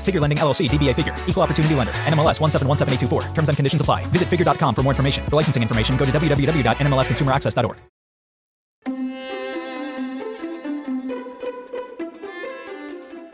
Figure Lending LLC, DBA Figure, Equal Opportunity Lender, NMLS 1717824. Terms and conditions apply. Visit figure.com for more information. For licensing information, go to www.nmlsconsumeraccess.org.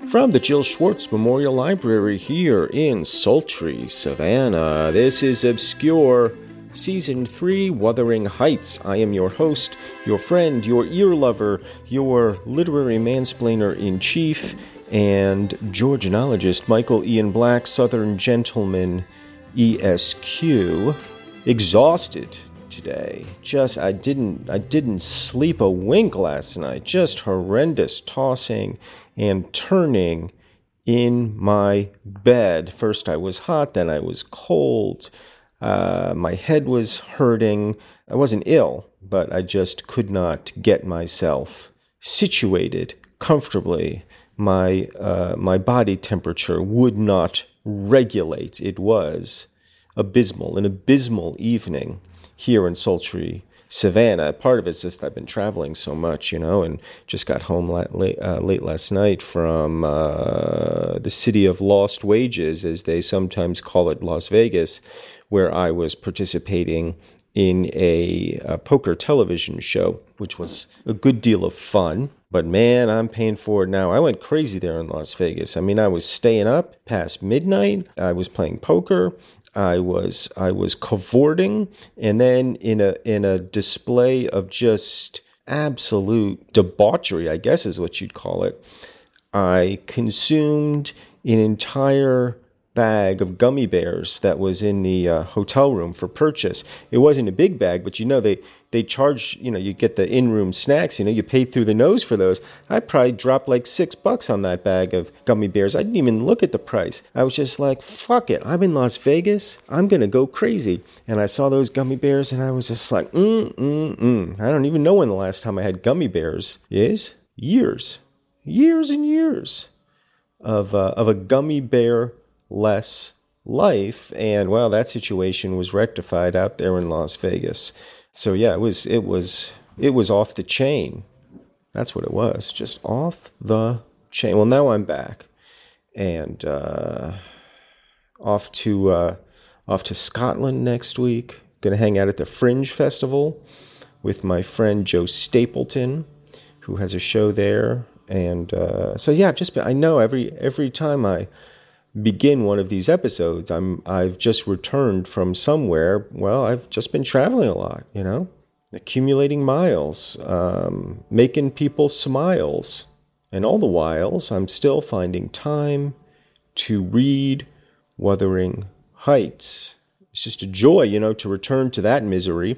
From the Jill Schwartz Memorial Library here in sultry Savannah, this is Obscure, Season 3, Wuthering Heights. I am your host, your friend, your ear lover, your literary mansplainer in chief, and Georgianologist Michael Ian Black, Southern Gentleman ESQ. Exhausted today. Just I didn't I didn't sleep a wink last night. Just horrendous tossing and turning in my bed. First I was hot, then I was cold. Uh, my head was hurting. I wasn't ill, but I just could not get myself situated comfortably. My uh, my body temperature would not regulate. It was abysmal, an abysmal evening here in sultry Savannah. Part of it's just I've been traveling so much, you know, and just got home late, uh, late last night from uh, the city of lost wages, as they sometimes call it, Las Vegas, where I was participating in a, a poker television show, which was a good deal of fun. But man, I'm paying for it now. I went crazy there in Las Vegas. I mean, I was staying up past midnight. I was playing poker. I was I was cavorting, and then in a in a display of just absolute debauchery, I guess is what you'd call it. I consumed an entire bag of gummy bears that was in the uh, hotel room for purchase. It wasn't a big bag, but you know they they charge you know you get the in room snacks. You know you pay through the nose for those. I probably dropped like six bucks on that bag of gummy bears. I didn't even look at the price. I was just like fuck it. I'm in Las Vegas. I'm gonna go crazy. And I saw those gummy bears and I was just like mm mm mm. I don't even know when the last time I had gummy bears is. Years, years and years of uh, of a gummy bear less life. And well, that situation was rectified out there in Las Vegas. So yeah, it was it was it was off the chain. That's what it was, just off the chain. Well, now I'm back, and uh, off to uh, off to Scotland next week. To hang out at the Fringe Festival with my friend Joe Stapleton, who has a show there. And uh, so yeah, I've just been. I know every every time I begin one of these episodes. I'm I've just returned from somewhere. Well, I've just been traveling a lot, you know, accumulating miles, um, making people smiles, and all the whiles I'm still finding time to read Wuthering Heights. It's just a joy, you know, to return to that misery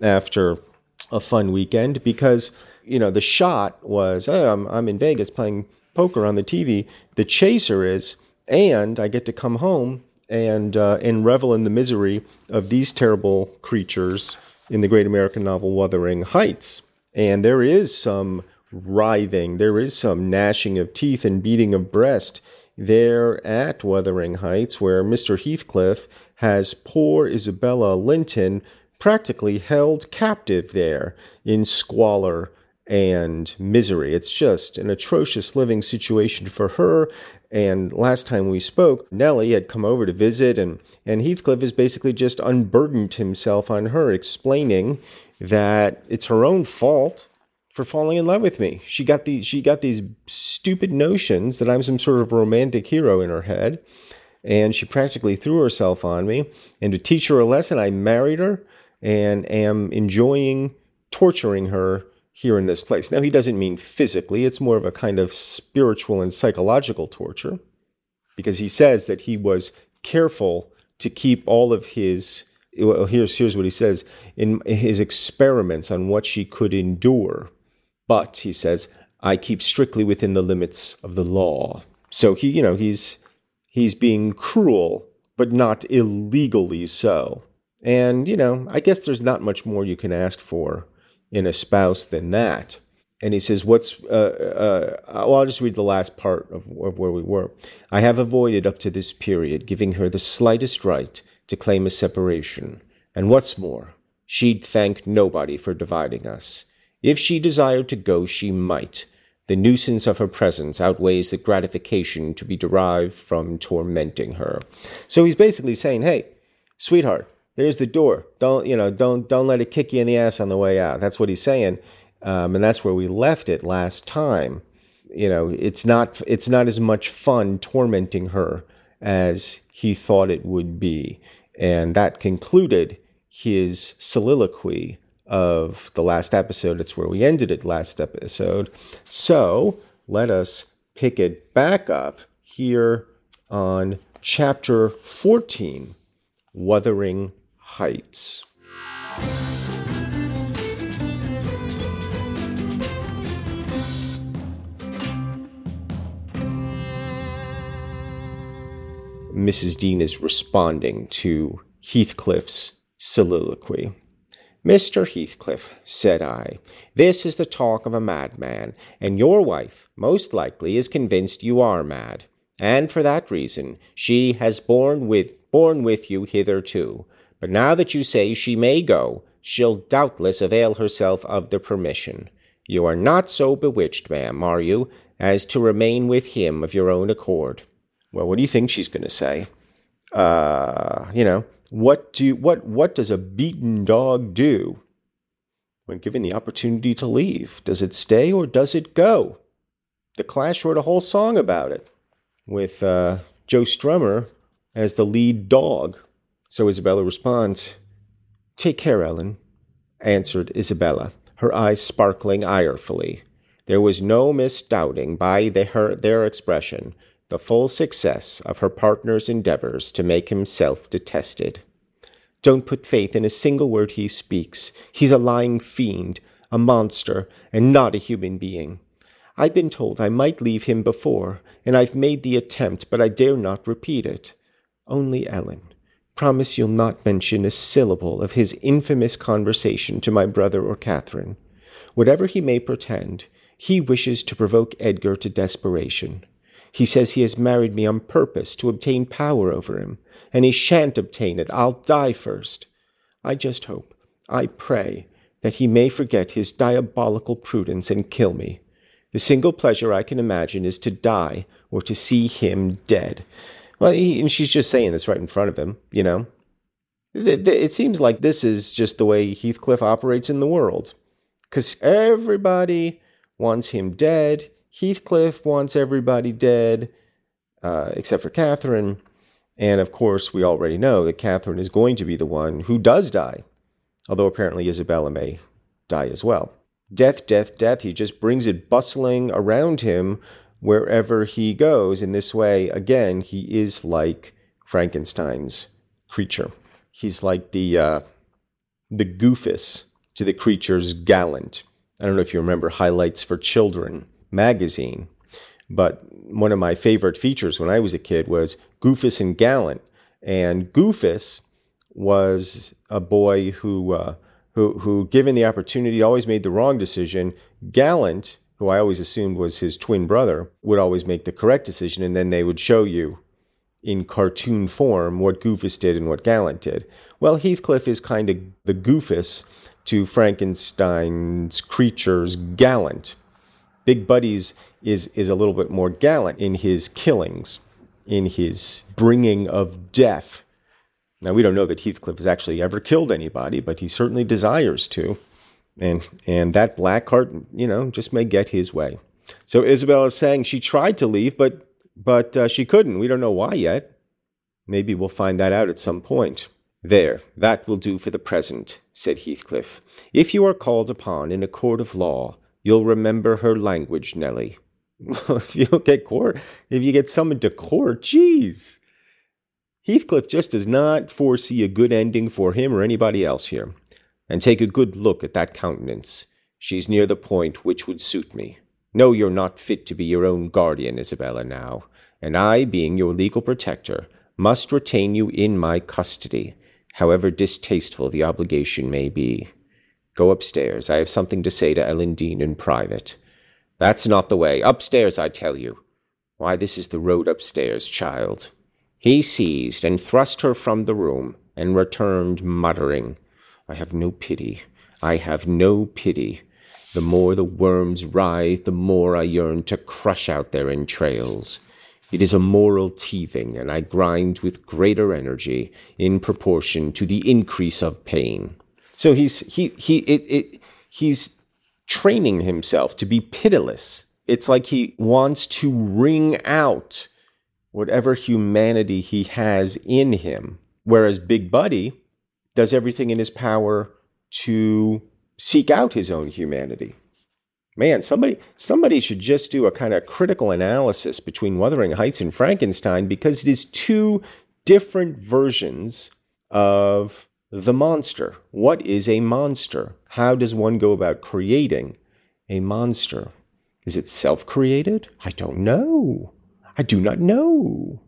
after a fun weekend because you know the shot was oh I'm I'm in Vegas playing poker on the TV. The chaser is and I get to come home and uh, and revel in the misery of these terrible creatures in the great American novel Wuthering Heights. And there is some writhing, there is some gnashing of teeth and beating of breast there at Wuthering Heights, where Mr. Heathcliff has poor Isabella Linton practically held captive there in squalor and misery. It's just an atrocious living situation for her. And last time we spoke, Nelly had come over to visit, and, and Heathcliff has basically just unburdened himself on her, explaining that it's her own fault for falling in love with me. She got these she got these stupid notions that I'm some sort of romantic hero in her head, and she practically threw herself on me. And to teach her a lesson, I married her and am enjoying torturing her here in this place. Now he doesn't mean physically, it's more of a kind of spiritual and psychological torture because he says that he was careful to keep all of his well, here's here's what he says in his experiments on what she could endure but, he says, I keep strictly within the limits of the law. So he, you know, he's he's being cruel, but not illegally so. And, you know, I guess there's not much more you can ask for in a spouse than that. And he says, What's, uh, uh, well, I'll just read the last part of, of where we were. I have avoided up to this period giving her the slightest right to claim a separation. And what's more, she'd thank nobody for dividing us. If she desired to go, she might. The nuisance of her presence outweighs the gratification to be derived from tormenting her. So he's basically saying, hey, sweetheart, there's the door. Don't, you know, don't, don't let it kick you in the ass on the way out. That's what he's saying. Um, and that's where we left it last time. You know, it's not, it's not as much fun tormenting her as he thought it would be. And that concluded his soliloquy of the last episode. It's where we ended it last episode. So let us pick it back up here on chapter 14 Wuthering Heights. Mrs. Dean is responding to Heathcliff's soliloquy. Mr. Heathcliff, said I, this is the talk of a madman, and your wife, most likely, is convinced you are mad, and for that reason she has borne with borne with you hitherto. But now that you say she may go, she'll doubtless avail herself of the permission. You are not so bewitched, ma'am, are you, as to remain with him of your own accord? Well, what do you think she's going to say? Uh, you know, what do what what does a beaten dog do when given the opportunity to leave? Does it stay or does it go? The Clash wrote a whole song about it with uh, Joe Strummer as the lead dog. So Isabella responds, Take care, Ellen, answered Isabella, her eyes sparkling irefully. There was no misdoubting by the, her, their expression the full success of her partner's endeavors to make himself detested. Don't put faith in a single word he speaks. He's a lying fiend, a monster, and not a human being. I've been told I might leave him before, and I've made the attempt, but I dare not repeat it. Only, Ellen, promise you'll not mention a syllable of his infamous conversation to my brother or Catherine. Whatever he may pretend, he wishes to provoke Edgar to desperation. He says he has married me on purpose to obtain power over him, and he shan't obtain it. I'll die first. I just hope, I pray, that he may forget his diabolical prudence and kill me. The single pleasure I can imagine is to die or to see him dead. Well, he, and she's just saying this right in front of him, you know. It, it seems like this is just the way Heathcliff operates in the world. Because everybody wants him dead. Heathcliff wants everybody dead, uh, except for Catherine. And of course, we already know that Catherine is going to be the one who does die, although apparently Isabella may die as well. Death, death, death. He just brings it bustling around him wherever he goes. In this way, again, he is like Frankenstein's creature. He's like the uh, the goofus to the creature's gallant. I don't know if you remember highlights for children magazine. But one of my favorite features when I was a kid was Goofus and Gallant. And Goofus was a boy who, uh, who, who, given the opportunity, always made the wrong decision. Gallant, who I always assumed was his twin brother, would always make the correct decision, and then they would show you in cartoon form what Goofus did and what Gallant did. Well, Heathcliff is kind of the Goofus to Frankenstein's creatures Gallant. Big Buddy's is, is a little bit more gallant in his killings, in his bringing of death. Now, we don't know that Heathcliff has actually ever killed anybody, but he certainly desires to. And, and that black heart, you know, just may get his way. So Isabel is saying she tried to leave, but, but uh, she couldn't. We don't know why yet. Maybe we'll find that out at some point. There, that will do for the present, said Heathcliff. If you are called upon in a court of law, you'll remember her language, Nelly. if you get court, if you get summoned to court, geez. Heathcliff just does not foresee a good ending for him or anybody else here. And take a good look at that countenance. She's near the point which would suit me. No, you're not fit to be your own guardian, Isabella, now, and I, being your legal protector, must retain you in my custody, however distasteful the obligation may be. Go upstairs. I have something to say to Ellen Dean in private. That's not the way. Upstairs, I tell you. Why, this is the road upstairs, child. He seized and thrust her from the room, and returned muttering, I have no pity. I have no pity. The more the worms writhe, the more I yearn to crush out their entrails. It is a moral teething, and I grind with greater energy in proportion to the increase of pain. So he's he he it, it he's training himself to be pitiless. It's like he wants to wring out whatever humanity he has in him. Whereas Big Buddy does everything in his power to seek out his own humanity. Man, somebody somebody should just do a kind of critical analysis between Wuthering Heights and Frankenstein because it is two different versions of the monster. What is a monster? How does one go about creating a monster? Is it self created? I don't know. I do not know.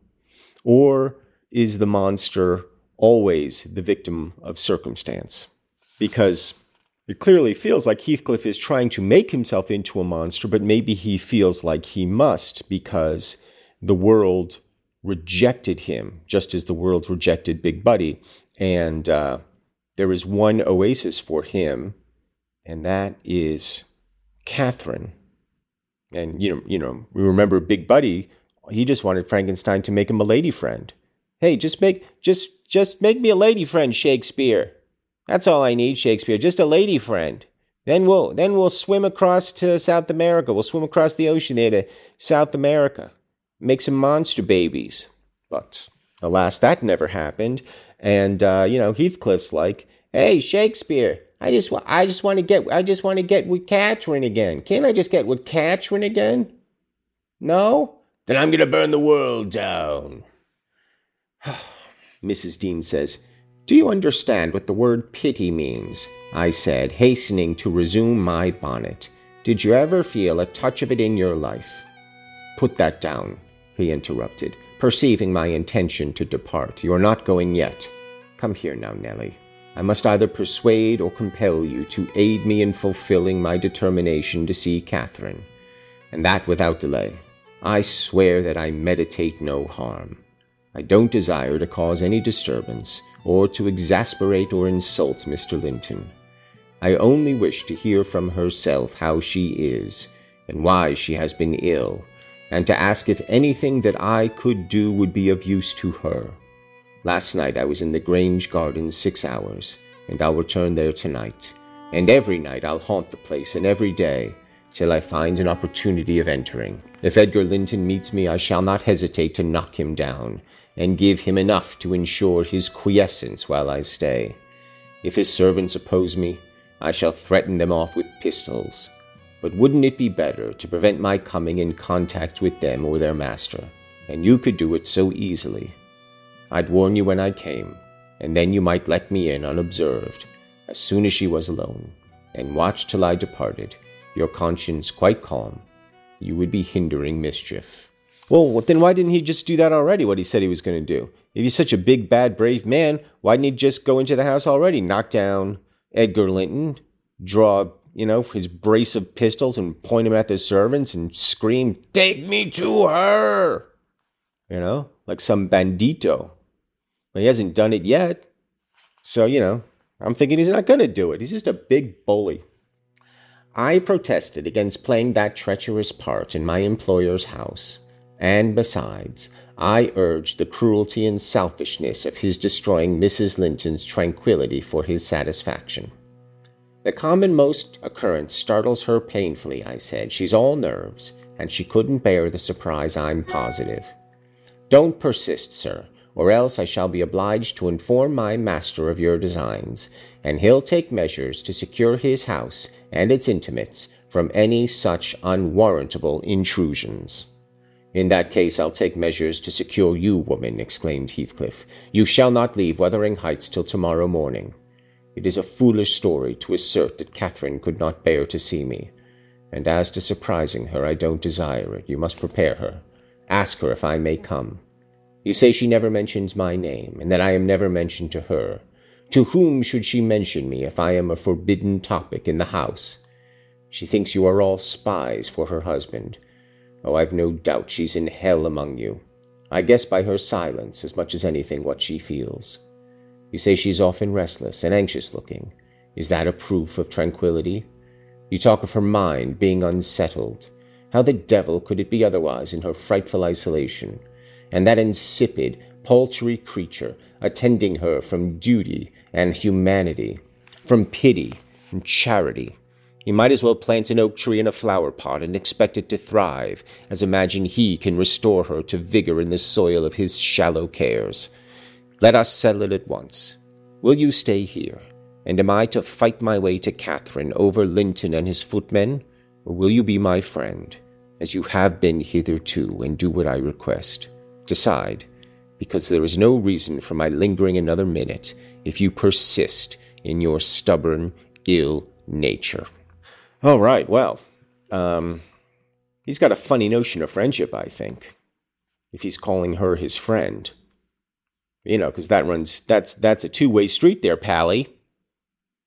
Or is the monster always the victim of circumstance? Because it clearly feels like Heathcliff is trying to make himself into a monster, but maybe he feels like he must because the world rejected him, just as the world rejected Big Buddy. And uh, there is one oasis for him, and that is Catherine. And you know, you know, we remember Big Buddy. He just wanted Frankenstein to make him a lady friend. Hey, just make just just make me a lady friend, Shakespeare. That's all I need, Shakespeare. Just a lady friend. Then we'll then we'll swim across to South America. We'll swim across the ocean there to South America. Make some monster babies. But alas, that never happened. And uh, you know, Heathcliff's like, "Hey, Shakespeare, I just wa- I just want to get I just want to get with Catherine again. Can't I just get with Catherine again? No? Then I'm gonna burn the world down." Mrs. Dean says, Do you understand what the word pity means? I said, hastening to resume my bonnet. Did you ever feel a touch of it in your life? Put that down, he interrupted perceiving my intention to depart. You are not going yet. Come here now, Nelly. I must either persuade or compel you to aid me in fulfilling my determination to see Catherine, and that without delay. I swear that I meditate no harm. I don't desire to cause any disturbance, or to exasperate or insult Mr. Linton. I only wish to hear from herself how she is, and why she has been ill, and to ask if anything that I could do would be of use to her. Last night I was in the Grange Gardens six hours, and I'll return there tonight. And every night I'll haunt the place, and every day, till I find an opportunity of entering. If Edgar Linton meets me, I shall not hesitate to knock him down, and give him enough to ensure his quiescence while I stay. If his servants oppose me, I shall threaten them off with pistols, but wouldn't it be better to prevent my coming in contact with them or their master? And you could do it so easily. I'd warn you when I came, and then you might let me in unobserved, as soon as she was alone, and watch till I departed, your conscience quite calm. You would be hindering mischief. Well, then why didn't he just do that already, what he said he was going to do? If he's such a big, bad, brave man, why didn't he just go into the house already, knock down Edgar Linton, draw you know, his brace of pistols and point them at the servants and scream, Take me to her! you know, like some bandito. But he hasn't done it yet. So, you know, I'm thinking he's not going to do it. He's just a big bully. I protested against playing that treacherous part in my employer's house. And besides, I urged the cruelty and selfishness of his destroying Mrs. Linton's tranquility for his satisfaction. The commonmost occurrence startles her painfully, I said. She's all nerves, and she couldn't bear the surprise, I'm positive. Don't persist, sir, or else I shall be obliged to inform my master of your designs, and he'll take measures to secure his house and its intimates from any such unwarrantable intrusions. In that case, I'll take measures to secure you, woman, exclaimed Heathcliff. You shall not leave Wuthering Heights till tomorrow morning. It is a foolish story to assert that Catherine could not bear to see me. And as to surprising her, I don't desire it. You must prepare her. Ask her if I may come. You say she never mentions my name, and that I am never mentioned to her. To whom should she mention me if I am a forbidden topic in the house? She thinks you are all spies for her husband. Oh, I've no doubt she's in hell among you. I guess by her silence as much as anything what she feels. You say she's often restless and anxious looking. Is that a proof of tranquility? You talk of her mind being unsettled. How the devil could it be otherwise in her frightful isolation? And that insipid, paltry creature attending her from duty and humanity, from pity and charity. You might as well plant an oak tree in a flower pot and expect it to thrive, as imagine he can restore her to vigor in the soil of his shallow cares. Let us settle it at once. Will you stay here? And am I to fight my way to Catherine over Linton and his footmen? Or will you be my friend, as you have been hitherto, and do what I request? Decide, because there is no reason for my lingering another minute if you persist in your stubborn, ill nature. All right, well, um, he's got a funny notion of friendship, I think, if he's calling her his friend. You know, because that runs that's that's a two way street there, Pally.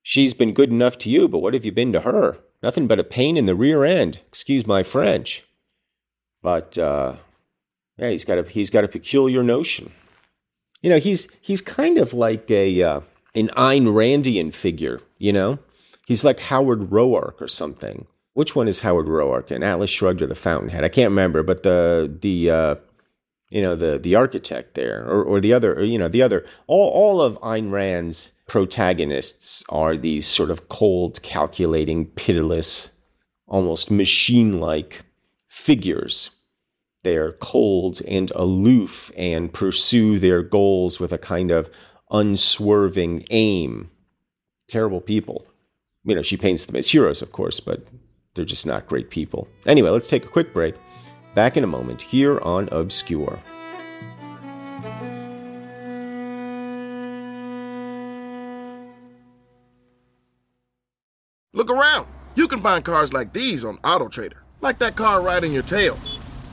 She's been good enough to you, but what have you been to her? Nothing but a pain in the rear end. Excuse my French. But uh, yeah, he's got a he's got a peculiar notion. You know, he's he's kind of like a uh, an Ayn Randian figure. You know, he's like Howard Roark or something. Which one is Howard Roark? And Atlas Shrugged or the Fountainhead? I can't remember, but the the uh, you know the the architect there or, or the other or, you know the other all, all of Ayn Rand's protagonists are these sort of cold calculating pitiless almost machine like figures they're cold and aloof and pursue their goals with a kind of unswerving aim terrible people you know she paints them as heroes of course but they're just not great people anyway let's take a quick break Back in a moment here on Obscure. Look around. You can find cars like these on AutoTrader, like that car right in your tail.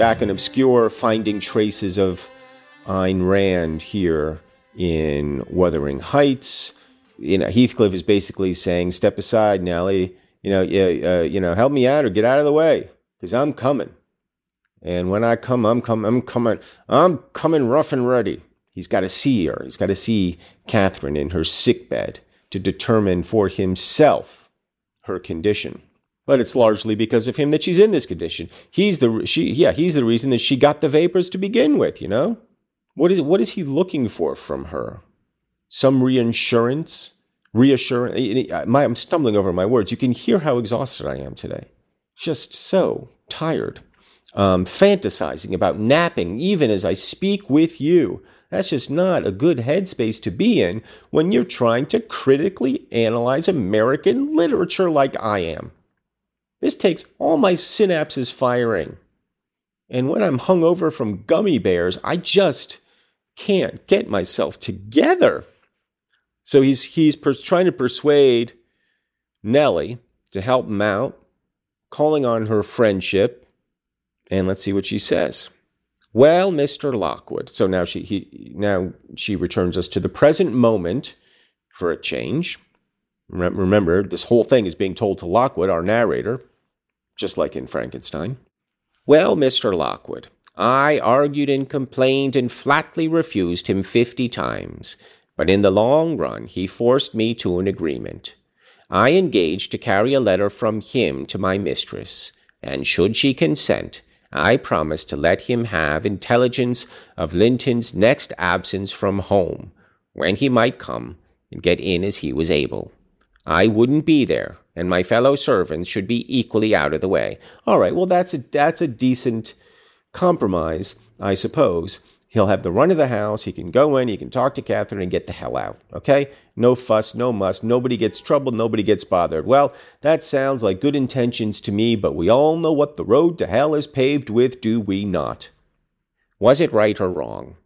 Back in Obscure, finding traces of Ayn Rand here in Wuthering Heights. You know, Heathcliff is basically saying, "Step aside, Nelly. You know, uh, you know, help me out or get out of the way." because I'm coming. And when I come, I'm coming, I'm coming, I'm coming rough and ready. He's got to see her. He's got to see Catherine in her sickbed to determine for himself her condition. But it's largely because of him that she's in this condition. He's the she yeah, he's the reason that she got the vapors to begin with, you know? What is what is he looking for from her? Some reinsurance? Reassurance? Eh, eh, eh, I'm stumbling over my words. You can hear how exhausted I am today just so tired. Um, fantasizing about napping even as I speak with you. That's just not a good headspace to be in when you're trying to critically analyze American literature like I am. This takes all my synapses firing. And when I'm hungover from gummy bears, I just can't get myself together. So he's he's per- trying to persuade Nelly to help him out, calling on her friendship, and let's see what she says. Well, Mr. Lockwood. So now she he now she returns us to the present moment for a change. Remember, this whole thing is being told to Lockwood, our narrator, just like in Frankenstein. Well, Mr. Lockwood, I argued and complained and flatly refused him fifty times, but in the long run he forced me to an agreement. I engaged to carry a letter from him to my mistress, and should she consent, I promised to let him have intelligence of Linton's next absence from home, when he might come, and get in as he was able. I wouldn't be there, and my fellow servants should be equally out of the way. All right, well that's a that's a decent compromise, I suppose. He'll have the run of the house. He can go in, he can talk to Catherine and get the hell out. Okay? No fuss, no muss. Nobody gets troubled, nobody gets bothered. Well, that sounds like good intentions to me, but we all know what the road to hell is paved with, do we not? Was it right or wrong?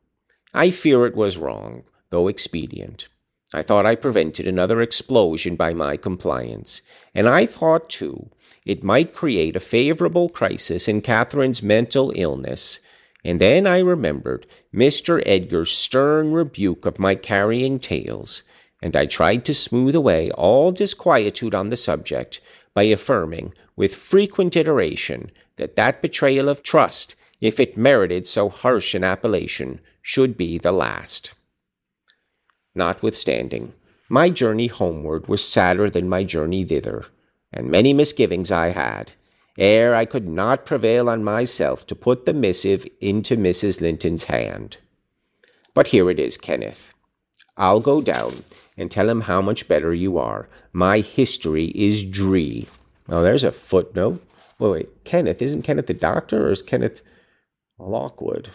I fear it was wrong, though expedient. I thought I prevented another explosion by my compliance, and I thought, too, it might create a favorable crisis in Catherine's mental illness. And then I remembered Mr. Edgar's stern rebuke of my carrying tales, and I tried to smooth away all disquietude on the subject by affirming, with frequent iteration, that that betrayal of trust, if it merited so harsh an appellation, should be the last. Notwithstanding, my journey homeward was sadder than my journey thither, and many misgivings I had, ere I could not prevail on myself to put the missive into Mrs. Linton's hand. But here it is, Kenneth. I'll go down and tell him how much better you are. My history is dree. Oh, there's a footnote. Wait, wait, Kenneth, isn't Kenneth the doctor or is Kenneth Lockwood?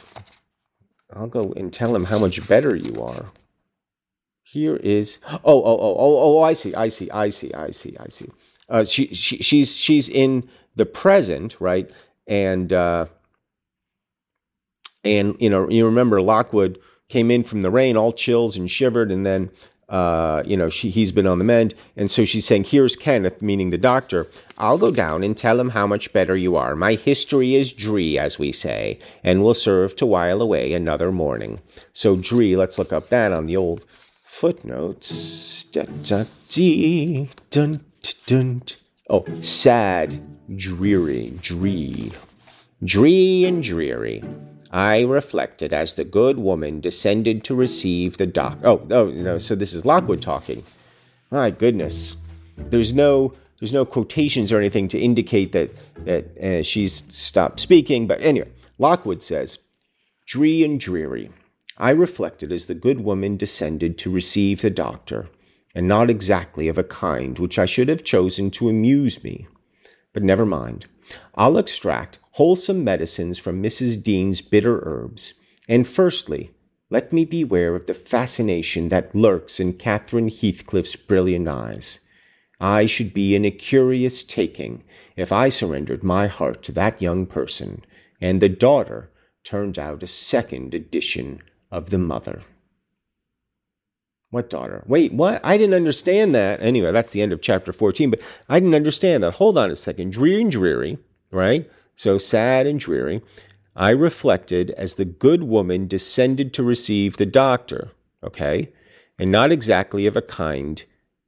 I'll go and tell him how much better you are. Here is oh oh oh oh oh I see I see I see I see I see. Uh, she, she she's she's in the present right? And uh, and you know you remember Lockwood came in from the rain all chills and shivered and then uh, you know she he's been on the mend. And so she's saying here's Kenneth meaning the doctor. I'll go down and tell him how much better you are. My history is dree as we say and will serve to while away another morning. So dree let's look up that on the old footnotes. Da, da, dee, dun, dun. Oh, sad, dreary, dree. Dree and dreary. I reflected as the good woman descended to receive the doc. Oh, oh, no. So this is Lockwood talking. My goodness, there's no there's no quotations or anything to indicate that that uh, she's stopped speaking. But anyway, Lockwood says, "Dree and dreary. I reflected as the good woman descended to receive the doctor, and not exactly of a kind which I should have chosen to amuse me. But never mind. I'll extract wholesome medicines from Mrs. Dean's bitter herbs. And firstly, let me beware of the fascination that lurks in Catherine Heathcliff's brilliant eyes. I should be in a curious taking if I surrendered my heart to that young person, and the daughter turned out a second edition of the mother. What daughter? Wait, what? I didn't understand that. Anyway, that's the end of chapter 14, but I didn't understand that. Hold on a second. Dreary and dreary, right? So sad and dreary. I reflected as the good woman descended to receive the doctor, okay? And not exactly of a kind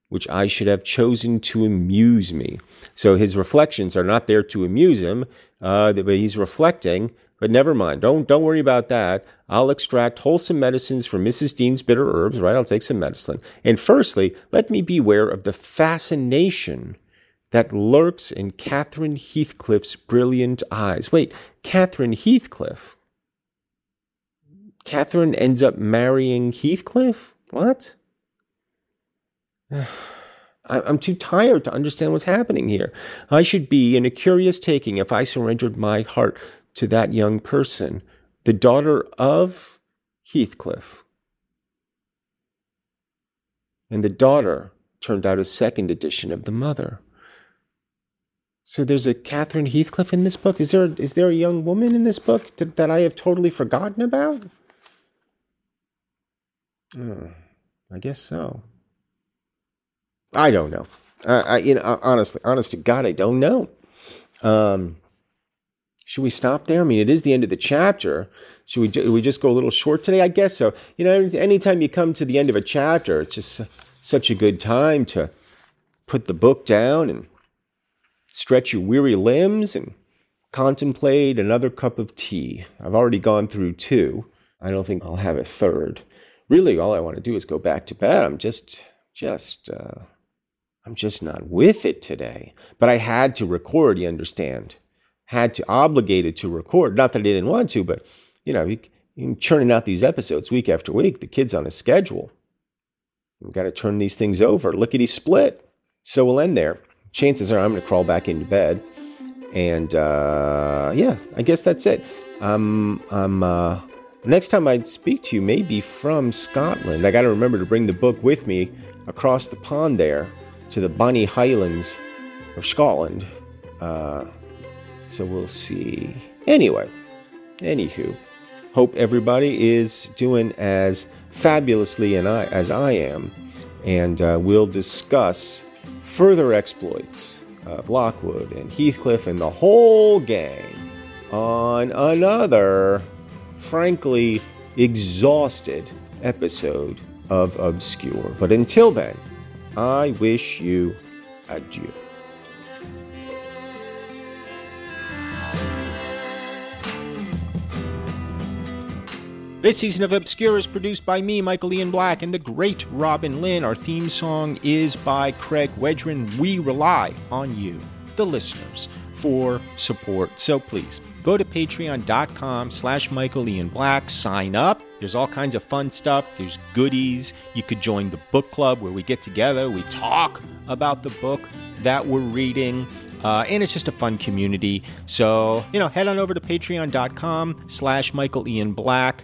which I should have chosen to amuse me. So his reflections are not there to amuse him, uh, but he's reflecting but never mind. Don't don't worry about that. I'll extract wholesome medicines from Mrs. Dean's bitter herbs, right? I'll take some medicine. And firstly, let me beware of the fascination that lurks in Catherine Heathcliff's brilliant eyes. Wait, Catherine Heathcliff? Catherine ends up marrying Heathcliff? What? I'm too tired to understand what's happening here. I should be in a curious taking if I surrendered my heart to that young person, the daughter of Heathcliff. And the daughter turned out a second edition of the mother. So there's a Catherine Heathcliff in this book. Is there is there a young woman in this book that, that I have totally forgotten about? Oh, I guess so. I don't know. Uh, I, you know, honestly, honest to God, I don't know. Um, should we stop there? I mean, it is the end of the chapter. Should we, we just go a little short today? I guess so. You know, anytime you come to the end of a chapter, it's just such a good time to put the book down and stretch your weary limbs and contemplate another cup of tea. I've already gone through two. I don't think I'll have a third. Really, all I want to do is go back to bed. I'm just, just, uh, I'm just not with it today. But I had to record, you understand. Had to, obligated to record. Not that I didn't want to, but, you know, you, churning out these episodes week after week. The kid's on a schedule. We've got to turn these things over. Lickety split. So we'll end there chances are I'm going to crawl back into bed. And uh, yeah, I guess that's it. Um, I'm, uh, next time I speak to you, maybe from Scotland. I got to remember to bring the book with me across the pond there to the Bonnie Highlands of Scotland. Uh, so we'll see. Anyway, anywho, hope everybody is doing as fabulously and I, as I am. And uh, we'll discuss further exploits of Lockwood and Heathcliff and the whole gang on another, frankly, exhausted episode of Obscure. But until then, I wish you adieu. This season of Obscure is produced by me, Michael Ian Black, and the great Robin Lynn. Our theme song is by Craig Wedren. We rely on you, the listeners, for support. So please go to patreon.com slash Michael Ian Black, sign up. There's all kinds of fun stuff. There's goodies. You could join the book club where we get together, we talk about the book that we're reading. Uh, and it's just a fun community. So, you know, head on over to patreon.com slash Michael Ian Black